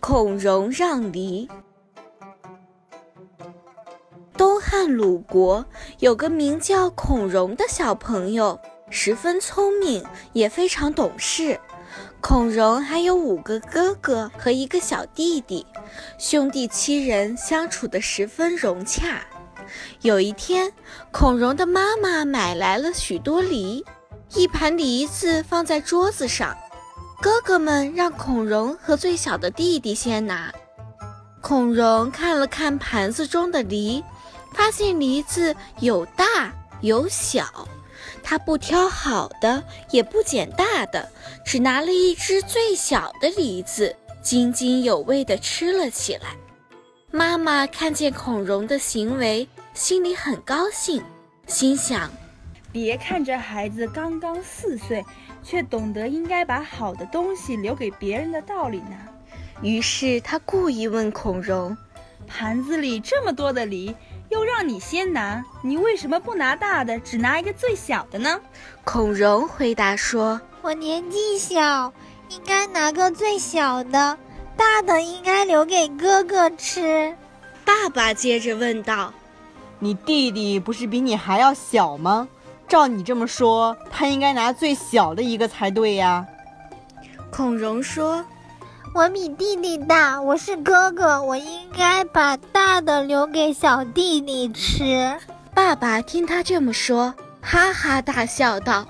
孔融让梨。东汉鲁国有个名叫孔融的小朋友，十分聪明，也非常懂事。孔融还有五个哥哥和一个小弟弟，兄弟七人相处得十分融洽。有一天，孔融的妈妈买来了许多梨，一盘梨子放在桌子上。哥哥们让孔融和最小的弟弟先拿。孔融看了看盘子中的梨，发现梨子有大有小，他不挑好的，也不捡大的，只拿了一只最小的梨子，津津有味地吃了起来。妈妈看见孔融的行为，心里很高兴，心想：别看这孩子刚刚四岁。却懂得应该把好的东西留给别人的道理呢。于是他故意问孔融：“盘子里这么多的梨，又让你先拿，你为什么不拿大的，只拿一个最小的呢？”孔融回答说：“我年纪小，应该拿个最小的，大的应该留给哥哥吃。”爸爸接着问道：“你弟弟不是比你还要小吗？”照你这么说，他应该拿最小的一个才对呀。孔融说：“我比弟弟大，我是哥哥，我应该把大的留给小弟弟吃。”爸爸听他这么说，哈哈大笑道：“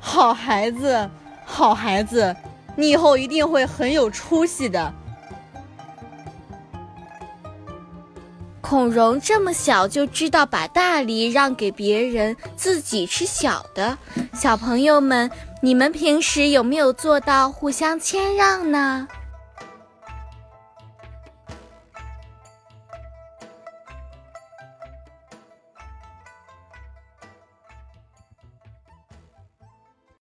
好孩子，好孩子，你以后一定会很有出息的。”孔融这么小就知道把大梨让给别人，自己吃小的。小朋友们，你们平时有没有做到互相谦让呢？